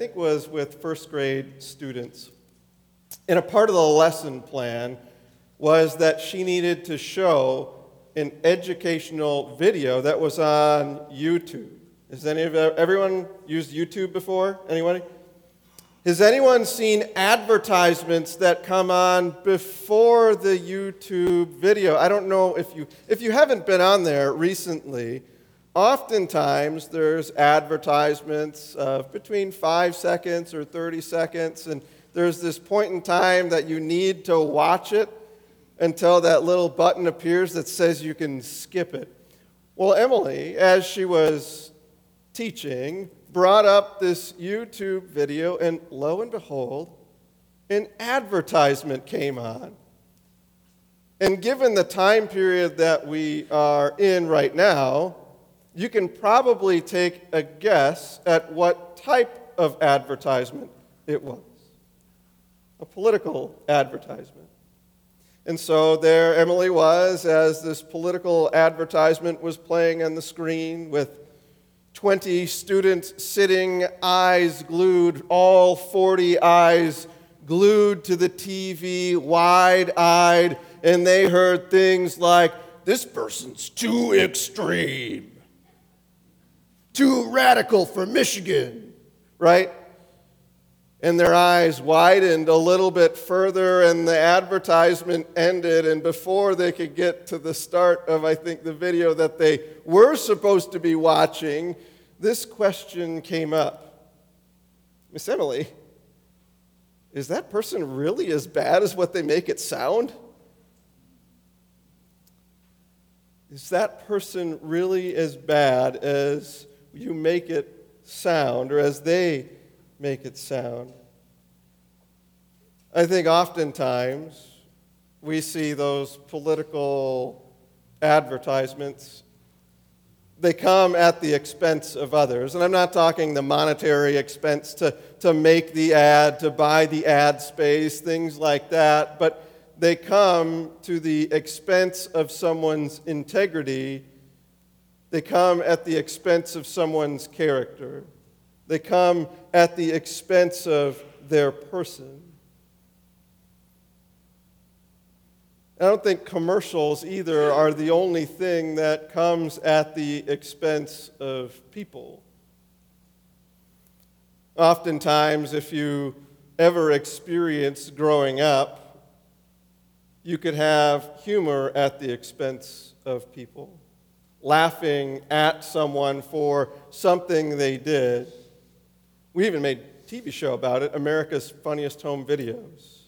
think was with first grade students. And a part of the lesson plan was that she needed to show an educational video that was on YouTube. Has any of everyone used YouTube before? Anyone? Has anyone seen advertisements that come on before the YouTube video? I don't know if you if you haven't been on there recently. Oftentimes there's advertisements of between 5 seconds or 30 seconds and there's this point in time that you need to watch it until that little button appears that says you can skip it. Well, Emily, as she was teaching, brought up this YouTube video, and lo and behold, an advertisement came on. And given the time period that we are in right now, you can probably take a guess at what type of advertisement it was a political advertisement. And so there Emily was as this political advertisement was playing on the screen with 20 students sitting, eyes glued, all 40 eyes glued to the TV, wide eyed, and they heard things like, This person's too extreme, too radical for Michigan, right? and their eyes widened a little bit further, and the advertisement ended. And before they could get to the start of, I think, the video that they were supposed to be watching, this question came up Miss Emily, is that person really as bad as what they make it sound? Is that person really as bad as you make it sound or as they make it sound. I think oftentimes we see those political advertisements. They come at the expense of others. And I'm not talking the monetary expense to, to make the ad, to buy the ad space, things like that, but they come to the expense of someone's integrity. They come at the expense of someone's character. They come at the expense of their person. I don't think commercials either are the only thing that comes at the expense of people. Oftentimes, if you ever experienced growing up, you could have humor at the expense of people, laughing at someone for something they did. We even made a TV show about it, America's Funniest Home Videos.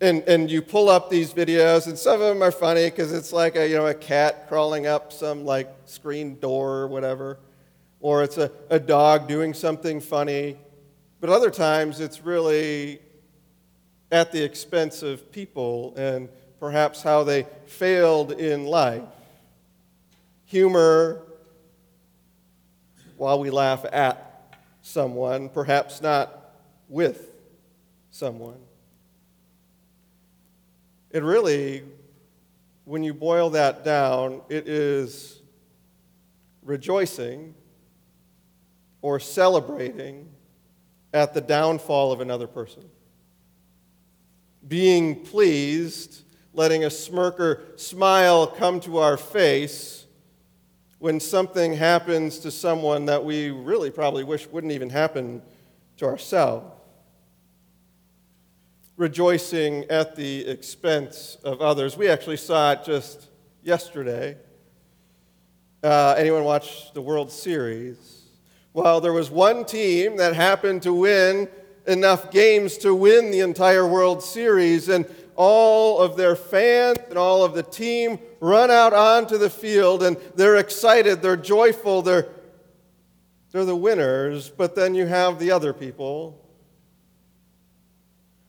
And, and you pull up these videos, and some of them are funny because it's like a, you know, a cat crawling up some like screen door or whatever, or it's a, a dog doing something funny. But other times it's really at the expense of people and perhaps how they failed in life. Humor, while we laugh at someone, perhaps not with someone. It really, when you boil that down, it is rejoicing or celebrating at the downfall of another person. Being pleased, letting a smirk or smile come to our face when something happens to someone that we really probably wish wouldn't even happen to ourselves. Rejoicing at the expense of others. We actually saw it just yesterday. Uh, anyone watch the World Series? Well, there was one team that happened to win enough games to win the entire World Series, and all of their fans and all of the team run out onto the field and they're excited, they're joyful, they're, they're the winners. But then you have the other people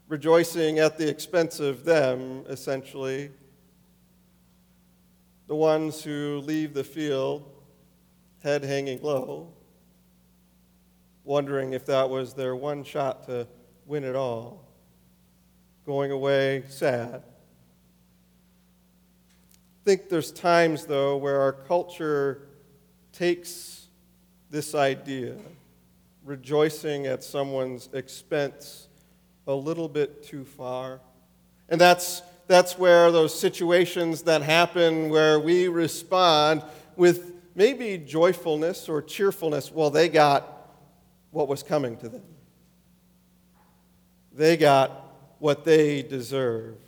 rejoicing at the expense of them, essentially. The ones who leave the field, head hanging low, wondering if that was their one shot to win it all going away sad. I think there's times, though, where our culture takes this idea, rejoicing at someone's expense a little bit too far. And that's, that's where those situations that happen where we respond with maybe joyfulness or cheerfulness, well, they got what was coming to them. They got what they deserved.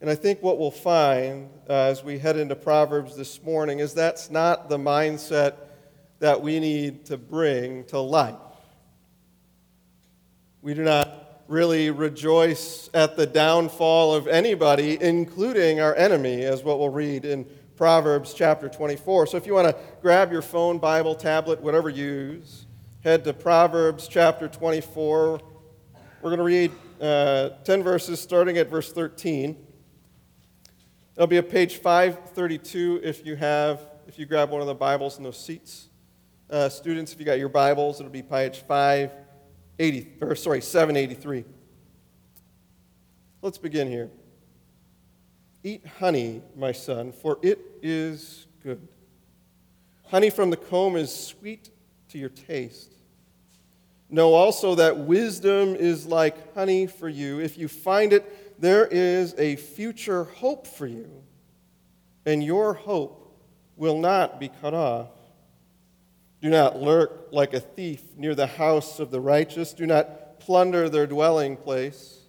And I think what we'll find uh, as we head into Proverbs this morning is that's not the mindset that we need to bring to life. We do not really rejoice at the downfall of anybody, including our enemy, as what we'll read in Proverbs chapter 24. So if you want to grab your phone, Bible, tablet, whatever you use, head to Proverbs chapter 24. We're going to read uh, 10 verses starting at verse 13. It'll be a page 532 if you have, if you grab one of the Bibles in those seats. Uh, students, if you got your Bibles, it'll be page 580, or sorry, 783. Let's begin here. Eat honey, my son, for it is good. Honey from the comb is sweet to your taste. Know also that wisdom is like honey for you. If you find it, there is a future hope for you, and your hope will not be cut off. Do not lurk like a thief near the house of the righteous. Do not plunder their dwelling place.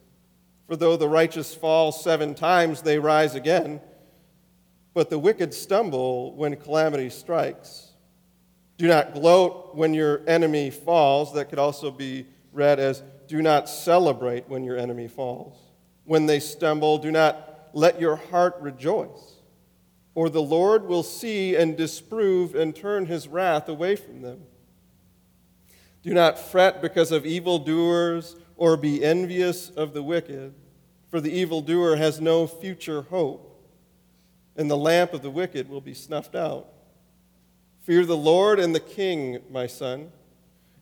For though the righteous fall seven times, they rise again. But the wicked stumble when calamity strikes. Do not gloat when your enemy falls. That could also be read as do not celebrate when your enemy falls. When they stumble, do not let your heart rejoice, or the Lord will see and disprove and turn his wrath away from them. Do not fret because of evildoers or be envious of the wicked, for the evildoer has no future hope, and the lamp of the wicked will be snuffed out. Fear the Lord and the king, my son,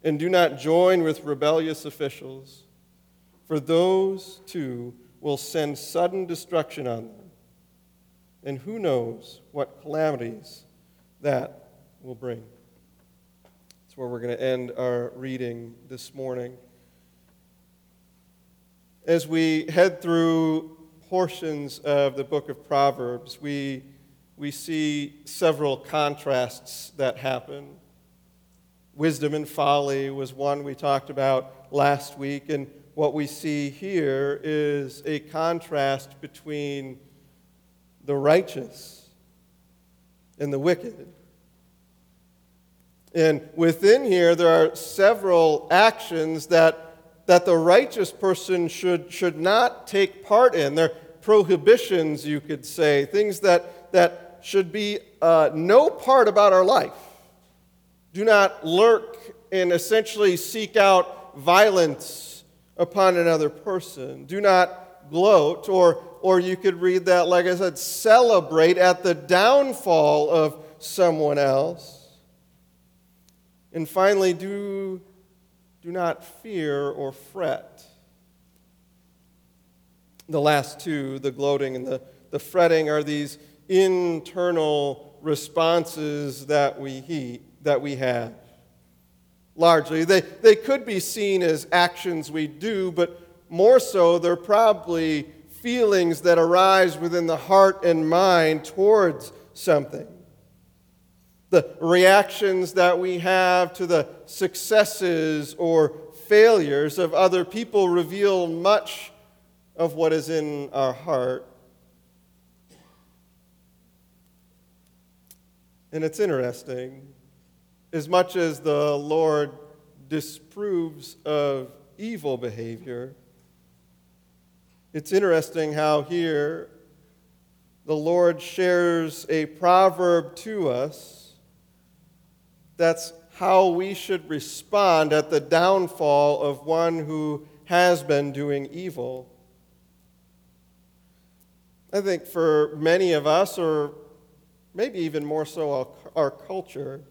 and do not join with rebellious officials, for those two will send sudden destruction on them. And who knows what calamities that will bring. That's where we're going to end our reading this morning. As we head through portions of the book of Proverbs, we, we see several contrasts that happen. Wisdom and folly was one we talked about last week, and what we see here is a contrast between the righteous and the wicked. And within here, there are several actions that, that the righteous person should, should not take part in. They're prohibitions, you could say, things that, that should be uh, no part about our life. Do not lurk and essentially seek out violence upon another person. Do not gloat, or, or you could read that, like I said, celebrate at the downfall of someone else. And finally, do, do not fear or fret. The last two, the gloating and the, the fretting, are these internal responses that we, he, that we have largely. They, they could be seen as actions we do, but more so, they're probably feelings that arise within the heart and mind towards something. The reactions that we have to the successes or failures of other people reveal much of what is in our heart. And it's interesting as much as the Lord disapproves of evil behavior, it's interesting how here the Lord shares a proverb to us that's how we should respond at the downfall of one who has been doing evil. I think for many of us, or maybe even more so our, our culture,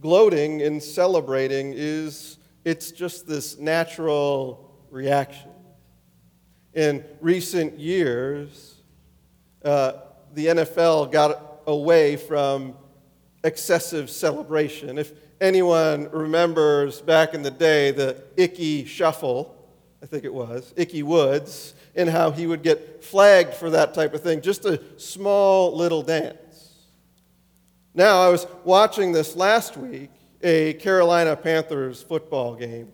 gloating and celebrating is it's just this natural reaction. In recent years, uh, the NFL got away from excessive celebration. If anyone remembers back in the day the Ickey Shuffle, I think it was, Ickey Woods, and how he would get flagged for that type of thing, just a small little dance. Now, I was watching this last week, a Carolina Panthers football game.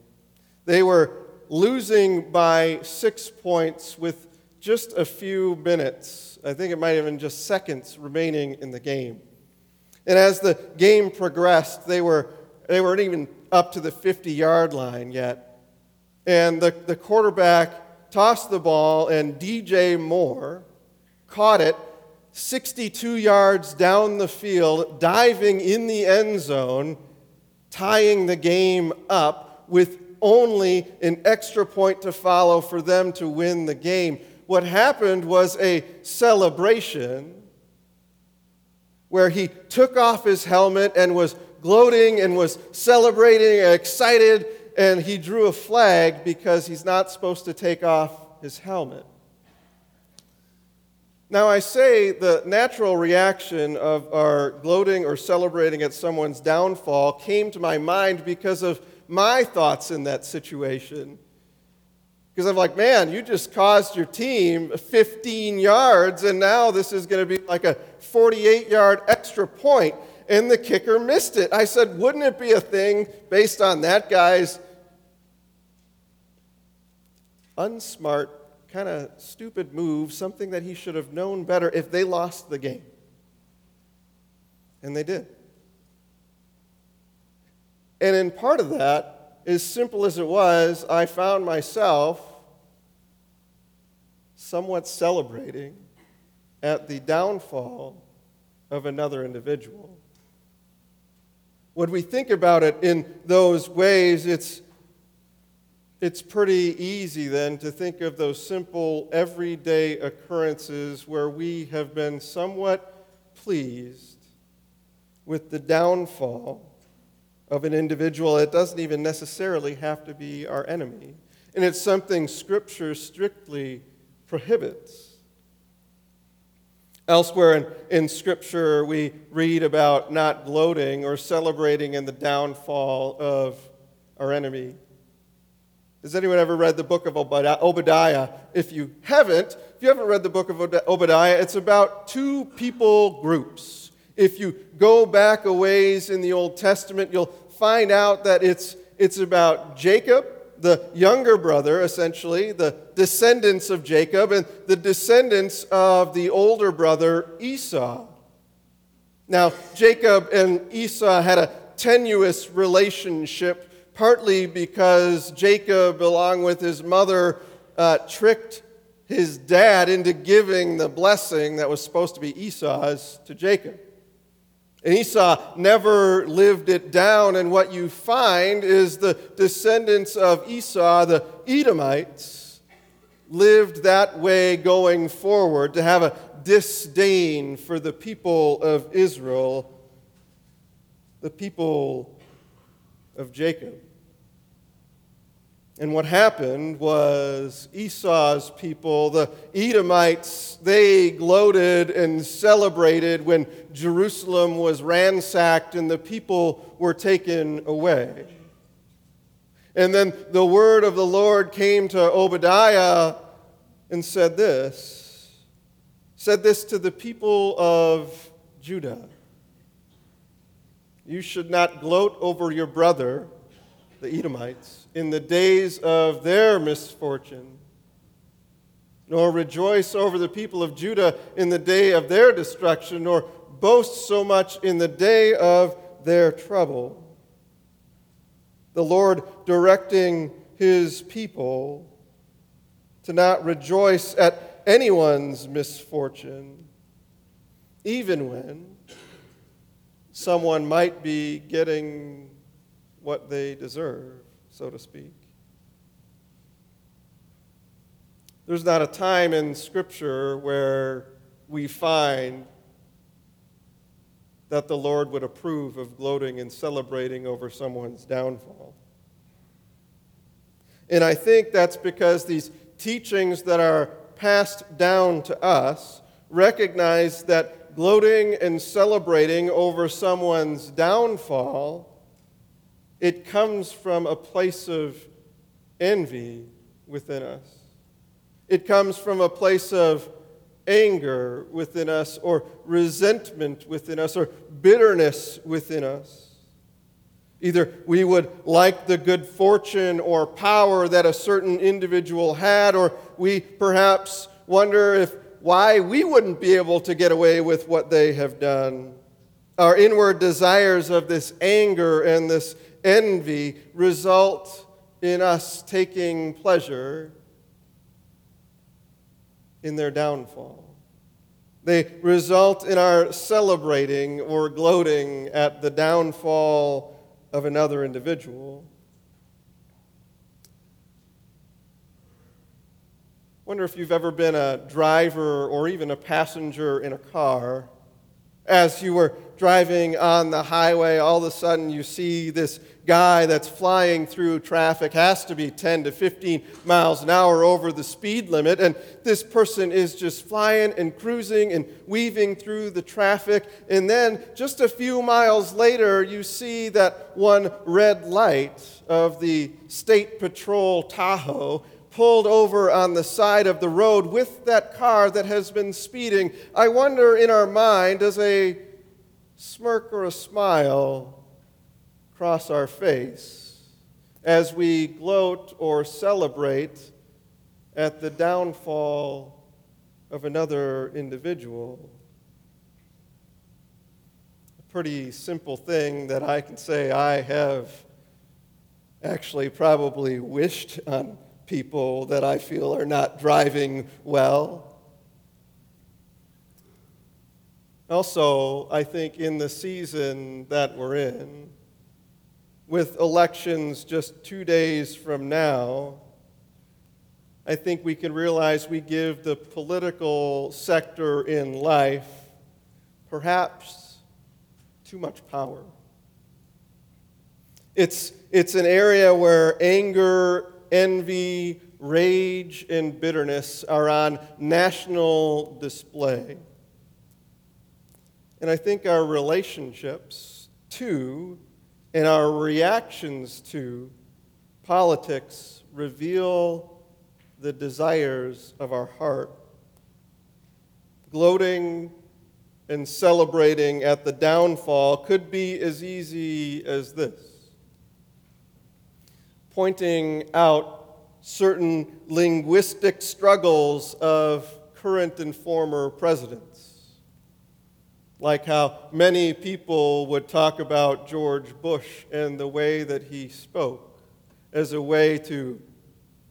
They were losing by six points with just a few minutes. I think it might have been just seconds remaining in the game. And as the game progressed, they, were, they weren't even up to the 50 yard line yet. And the, the quarterback tossed the ball, and DJ Moore caught it 62 yards down the field, diving in the end zone, tying the game up with only an extra point to follow for them to win the game. What happened was a celebration where he took off his helmet and was gloating and was celebrating excited, and he drew a flag because he's not supposed to take off his helmet. Now, I say the natural reaction of our gloating or celebrating at someone's downfall came to my mind because of my thoughts in that situation. Because I'm like, man, you just caused your team 15 yards, and now this is going to be like a 48 yard extra point, and the kicker missed it. I said, wouldn't it be a thing based on that guy's unsmart, kind of stupid move, something that he should have known better if they lost the game? And they did. And in part of that, as simple as it was, I found myself somewhat celebrating at the downfall of another individual. When we think about it in those ways, it's, it's pretty easy then to think of those simple, everyday occurrences where we have been somewhat pleased with the downfall of an individual. It doesn't even necessarily have to be our enemy. And it's something Scripture strictly prohibits. Elsewhere in, in Scripture, we read about not gloating or celebrating in the downfall of our enemy. Has anyone ever read the book of Obadiah? If you haven't, if you haven't read the book of Obadiah, it's about two people groups. If you go back a ways in the Old Testament, you'll find out that it's, it's about Jacob the younger brother, essentially, the descendants of Jacob, and the descendants of the older brother, Esau. Now, Jacob and Esau had a tenuous relationship, partly because Jacob, along with his mother, uh, tricked his dad into giving the blessing that was supposed to be Esau's to Jacob. And Esau never lived it down, and what you find is the descendants of Esau, the Edomites, lived that way going forward to have a disdain for the people of Israel, the people of Jacob. And what happened was Esau's people, the Edomites, they gloated and celebrated when Jerusalem was ransacked and the people were taken away. And then the word of the Lord came to Obadiah and said this said this to the people of Judah You should not gloat over your brother, the Edomites in the days of their misfortune, nor rejoice over the people of Judah in the day of their destruction, nor boast so much in the day of their trouble. The Lord directing his people to not rejoice at anyone's misfortune, even when someone might be getting what they deserve so to speak. There's not a time in Scripture where we find that the Lord would approve of gloating and celebrating over someone's downfall. And I think that's because these teachings that are passed down to us recognize that gloating and celebrating over someone's downfall, it comes from a place of envy within us. It comes from a place of anger within us, or resentment within us, or bitterness within us. Either we would like the good fortune or power that a certain individual had, or we perhaps wonder if why we wouldn't be able to get away with what they have done. Our inward desires of this anger and this envy result in us taking pleasure in their downfall. They result in our celebrating or gloating at the downfall of another individual. Wonder if you've ever been a driver or even a passenger in a car. As you were driving on the highway, all of a sudden you see this guy that's flying through traffic, has to be 10 to 15 miles an hour over the speed limit, and this person is just flying and cruising and weaving through the traffic. And then just a few miles later, you see that one red light of the State Patrol Tahoe pulled over on the side of the road with that car that has been speeding. I wonder in our mind, does a smirk or a smile cross our face as we gloat or celebrate at the downfall of another individual. A pretty simple thing that I can say I have actually probably wished on people that I feel are not driving well. Also, I think in the season that we're in, with elections just two days from now, I think we can realize we give the political sector in life perhaps too much power. It's, it's an area where anger, envy, rage, and bitterness are on national display. And I think our relationships, too, and our reactions to politics reveal the desires of our heart. Gloating and celebrating at the downfall could be as easy as this pointing out certain linguistic struggles of current and former presidents like how many people would talk about George Bush and the way that he spoke as a way to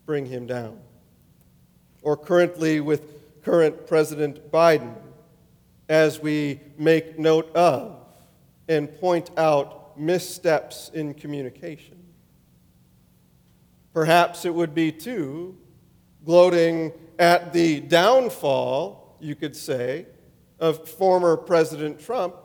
bring him down. Or currently with current President Biden, as we make note of and point out missteps in communication. Perhaps it would be too gloating at the downfall, you could say, of former President Trump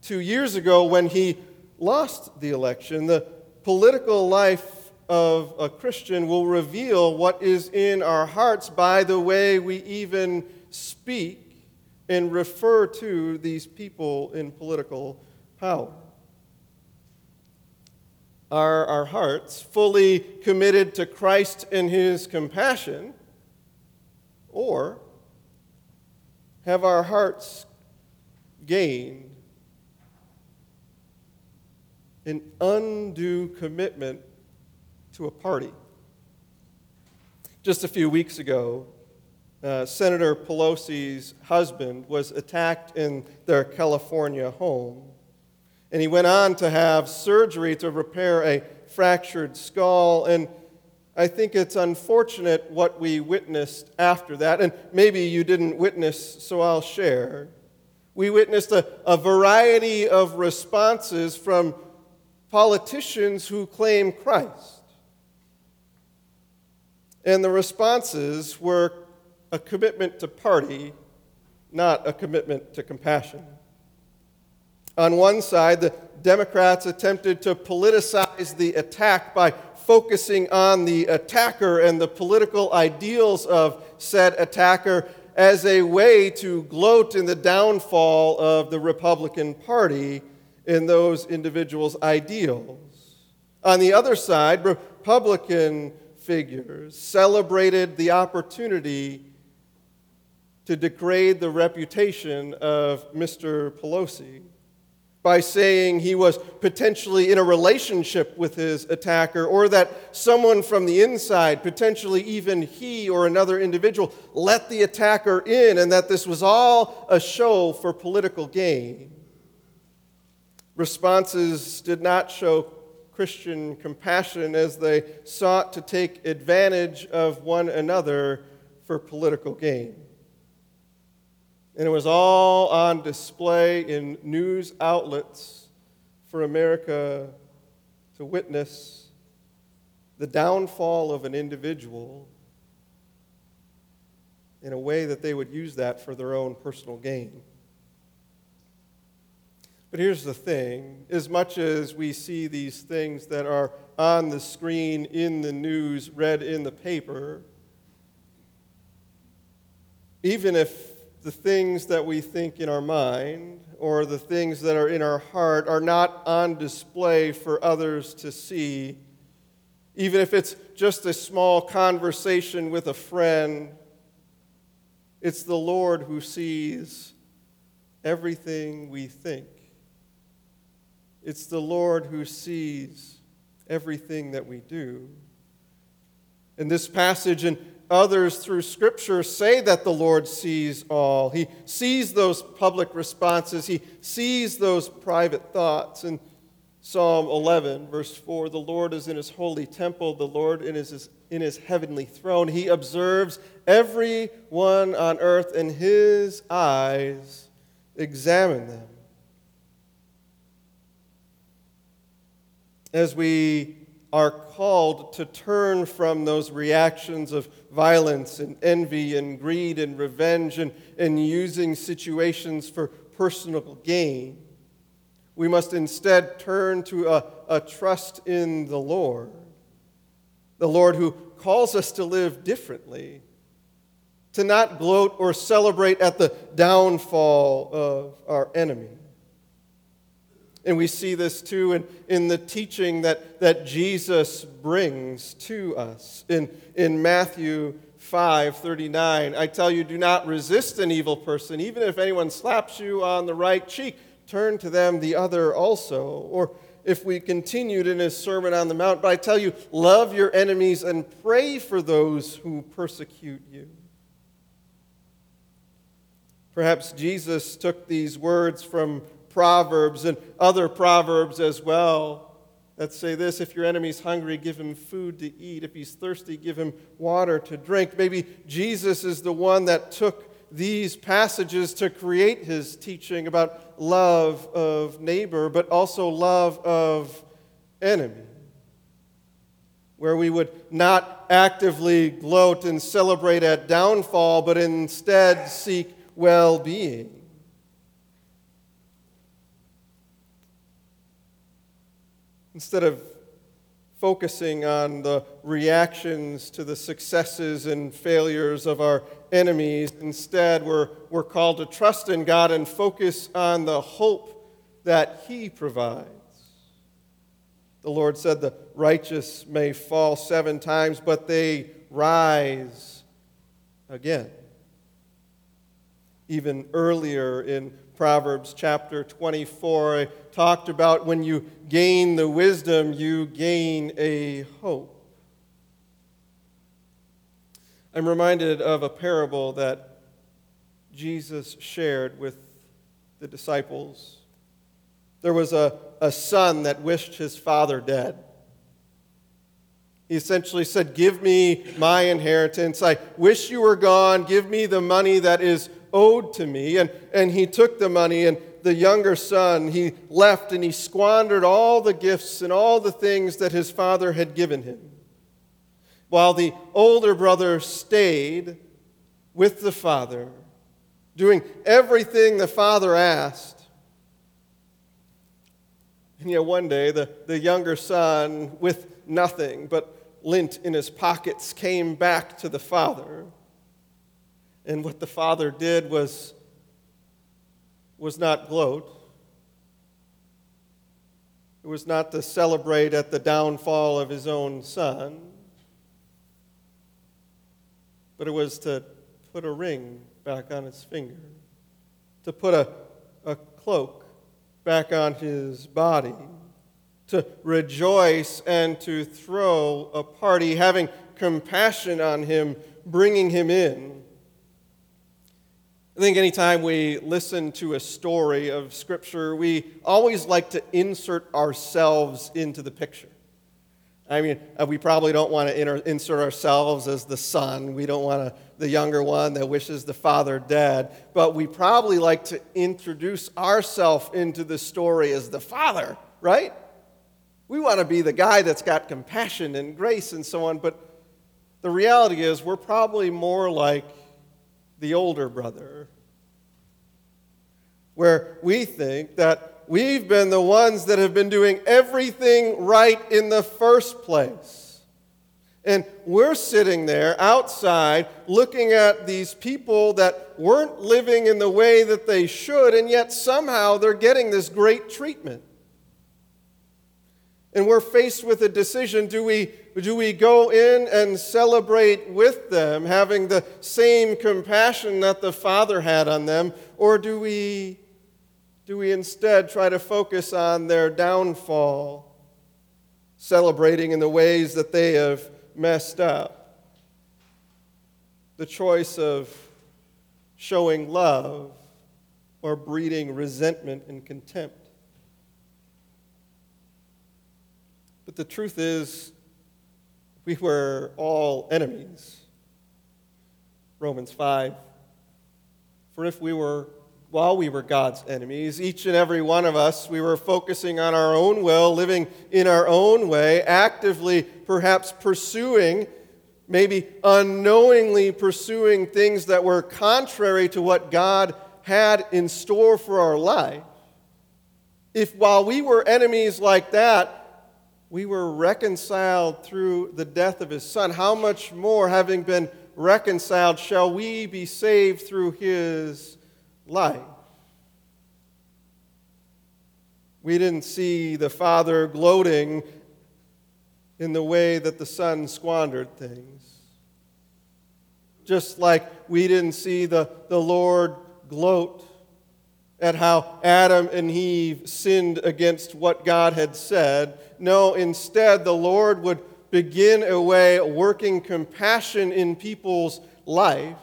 two years ago when he lost the election. The political life of a Christian will reveal what is in our hearts by the way we even speak and refer to these people in political power. Are our hearts fully committed to Christ and his compassion? Or have our hearts gained an undue commitment to a party? Just a few weeks ago, uh, Senator Pelosi's husband was attacked in their California home. And he went on to have surgery to repair a fractured skull. And I think it's unfortunate what we witnessed after that. And maybe you didn't witness, so I'll share. We witnessed a, a variety of responses from politicians who claim Christ. And the responses were a commitment to party, not a commitment to compassion. On one side, the Democrats attempted to politicize the attack by focusing on the attacker and the political ideals of said attacker as a way to gloat in the downfall of the Republican Party in those individuals' ideals. On the other side, Republican figures celebrated the opportunity to degrade the reputation of Mr. Pelosi by saying he was potentially in a relationship with his attacker, or that someone from the inside, potentially even he or another individual, let the attacker in, and that this was all a show for political gain. Responses did not show Christian compassion as they sought to take advantage of one another for political gain. And it was all on display in news outlets for America to witness the downfall of an individual in a way that they would use that for their own personal gain. But here's the thing as much as we see these things that are on the screen, in the news, read in the paper, even if the things that we think in our mind or the things that are in our heart are not on display for others to see, even if it's just a small conversation with a friend, it's the Lord who sees everything we think. It's the Lord who sees everything that we do. In this passage in Others through Scripture say that the Lord sees all. He sees those public responses, He sees those private thoughts. In Psalm 11, verse 4, the Lord is in His holy temple, the Lord in His, in his heavenly throne. He observes every one on earth, and His eyes examine them. As we are called to turn from those reactions of violence and envy and greed and revenge and, and using situations for personal gain. We must instead turn to a, a trust in the Lord, the Lord who calls us to live differently, to not gloat or celebrate at the downfall of our enemy. And we see this too in, in the teaching that, that Jesus brings to us. In, in Matthew 5 39, I tell you, do not resist an evil person. Even if anyone slaps you on the right cheek, turn to them the other also. Or if we continued in his Sermon on the Mount, but I tell you, love your enemies and pray for those who persecute you. Perhaps Jesus took these words from Proverbs and other Proverbs as well that say this if your enemy's hungry, give him food to eat. If he's thirsty, give him water to drink. Maybe Jesus is the one that took these passages to create his teaching about love of neighbor, but also love of enemy. Where we would not actively gloat and celebrate at downfall, but instead seek well being. Instead of focusing on the reactions to the successes and failures of our enemies, instead, we're, we're called to trust in God and focus on the hope that He provides. The Lord said, The righteous may fall seven times, but they rise again. Even earlier in Proverbs chapter 24, I talked about when you gain the wisdom, you gain a hope. I'm reminded of a parable that Jesus shared with the disciples. There was a, a son that wished his father dead. He essentially said, Give me my inheritance. I wish you were gone. Give me the money that is owed to me. And, and he took the money, and the younger son, he left and he squandered all the gifts and all the things that his father had given him. While the older brother stayed with the father, doing everything the father asked. And yet one day, the, the younger son, with nothing but lint in his pockets, came back to the father And what the father did was, was not gloat. It was not to celebrate at the downfall of his own son, but it was to put a ring back on his finger, to put a, a cloak back on his body, to rejoice and to throw a party, having compassion on him, bringing him in. I think anytime we listen to a story of Scripture, we always like to insert ourselves into the picture. I mean, uh, we probably don't want to insert ourselves as the son. We don't want to, the younger one that wishes the father dead. But we probably like to introduce ourselves into the story as the father, right? We want to be the guy that's got compassion and grace and so on. But the reality is, we're probably more like the older brother, where we think that we've been the ones that have been doing everything right in the first place. And we're sitting there outside looking at these people that weren't living in the way that they should, and yet somehow they're getting this great treatment. And we're faced with a decision do we, do we go in and celebrate with them, having the same compassion that the Father had on them, or do we do we instead try to focus on their downfall, celebrating in the ways that they have messed up? The choice of showing love or breeding resentment and contempt. But the truth is, we were all enemies. Romans 5. For if we were while we were God's enemies, each and every one of us, we were focusing on our own will, living in our own way, actively perhaps pursuing, maybe unknowingly pursuing things that were contrary to what God had in store for our life. If while we were enemies like that, we were reconciled through the death of his son, how much more, having been reconciled, shall we be saved through his life. We didn't see the Father gloating in the way that the Son squandered things. Just like we didn't see the, the Lord gloat at how Adam and Eve sinned against what God had said. No, instead, the Lord would begin a way working compassion in people's life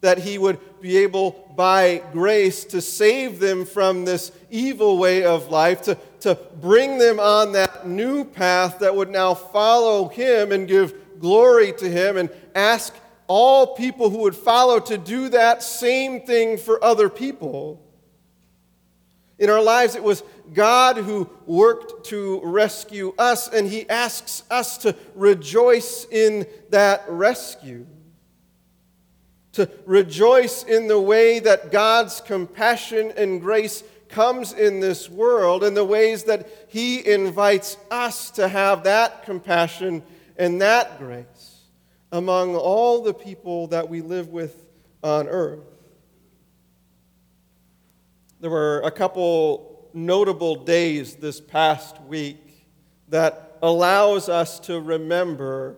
that he would be able, by grace, to save them from this evil way of life, to, to bring them on that new path that would now follow him and give glory to him, and ask all people who would follow to do that same thing for other people. In our lives, it was God who worked to rescue us, and He asks us to rejoice in that rescue to rejoice in the way that God's compassion and grace comes in this world and the ways that He invites us to have that compassion and that grace among all the people that we live with on earth. There were a couple notable days this past week that allows us to remember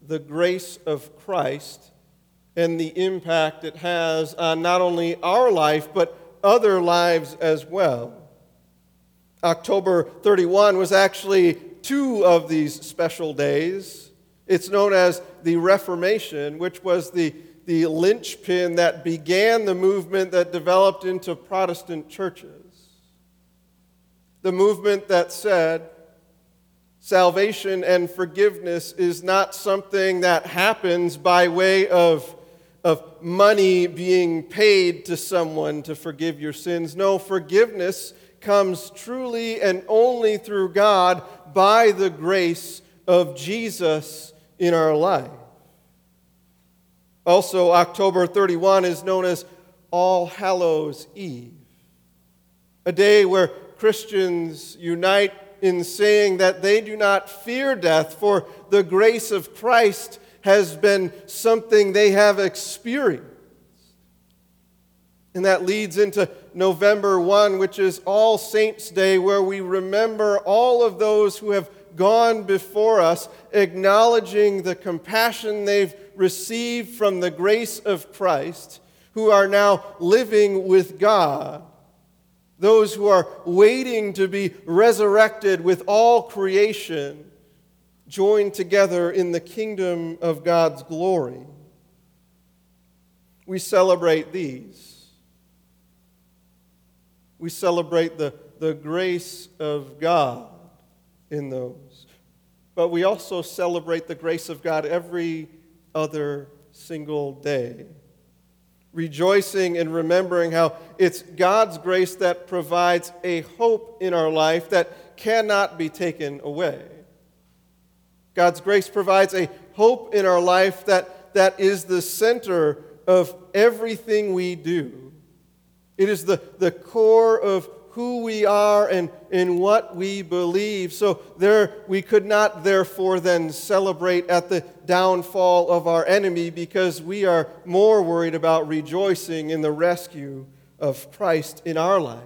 the grace of Christ and the impact it has on not only our life, but other lives as well. October 31 was actually two of these special days. It's known as the Reformation, which was the, the linchpin that began the movement that developed into Protestant churches. The movement that said, salvation and forgiveness is not something that happens by way of of money being paid to someone to forgive your sins. No, forgiveness comes truly and only through God by the grace of Jesus in our life. Also, October 31 is known as All Hallows Eve, a day where Christians unite in saying that they do not fear death, for the grace of Christ has been something they have experienced. And that leads into November 1, which is All Saints' Day, where we remember all of those who have gone before us, acknowledging the compassion they've received from the grace of Christ, who are now living with God. Those who are waiting to be resurrected with all creation, joined together in the kingdom of God's glory. We celebrate these we celebrate the, the grace of God in those. But we also celebrate the grace of God every other single day. Rejoicing and remembering how it's God's grace that provides a hope in our life that cannot be taken away. God's grace provides a hope in our life that, that is the center of everything we do. It is the, the core of who we are and in what we believe. So there we could not therefore then celebrate at the downfall of our enemy because we are more worried about rejoicing in the rescue of Christ in our life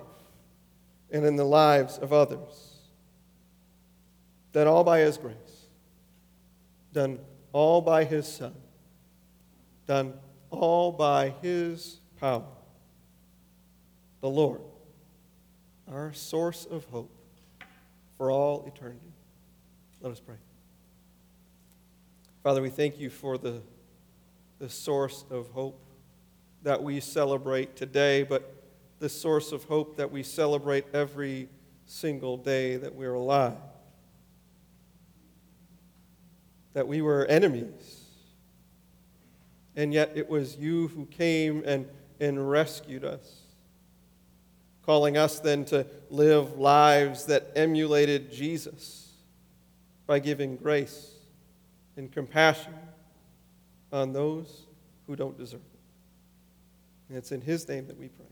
and in the lives of others. Done all by his grace. Done all by his son. Done all by his power the Lord, our source of hope for all eternity. Let us pray. Father, we thank you for the, the source of hope that we celebrate today, but the source of hope that we celebrate every single day that we're alive. That we were enemies, and yet it was you who came and, and rescued us calling us then to live lives that emulated Jesus by giving grace and compassion on those who don't deserve it. And it's in His name that we pray.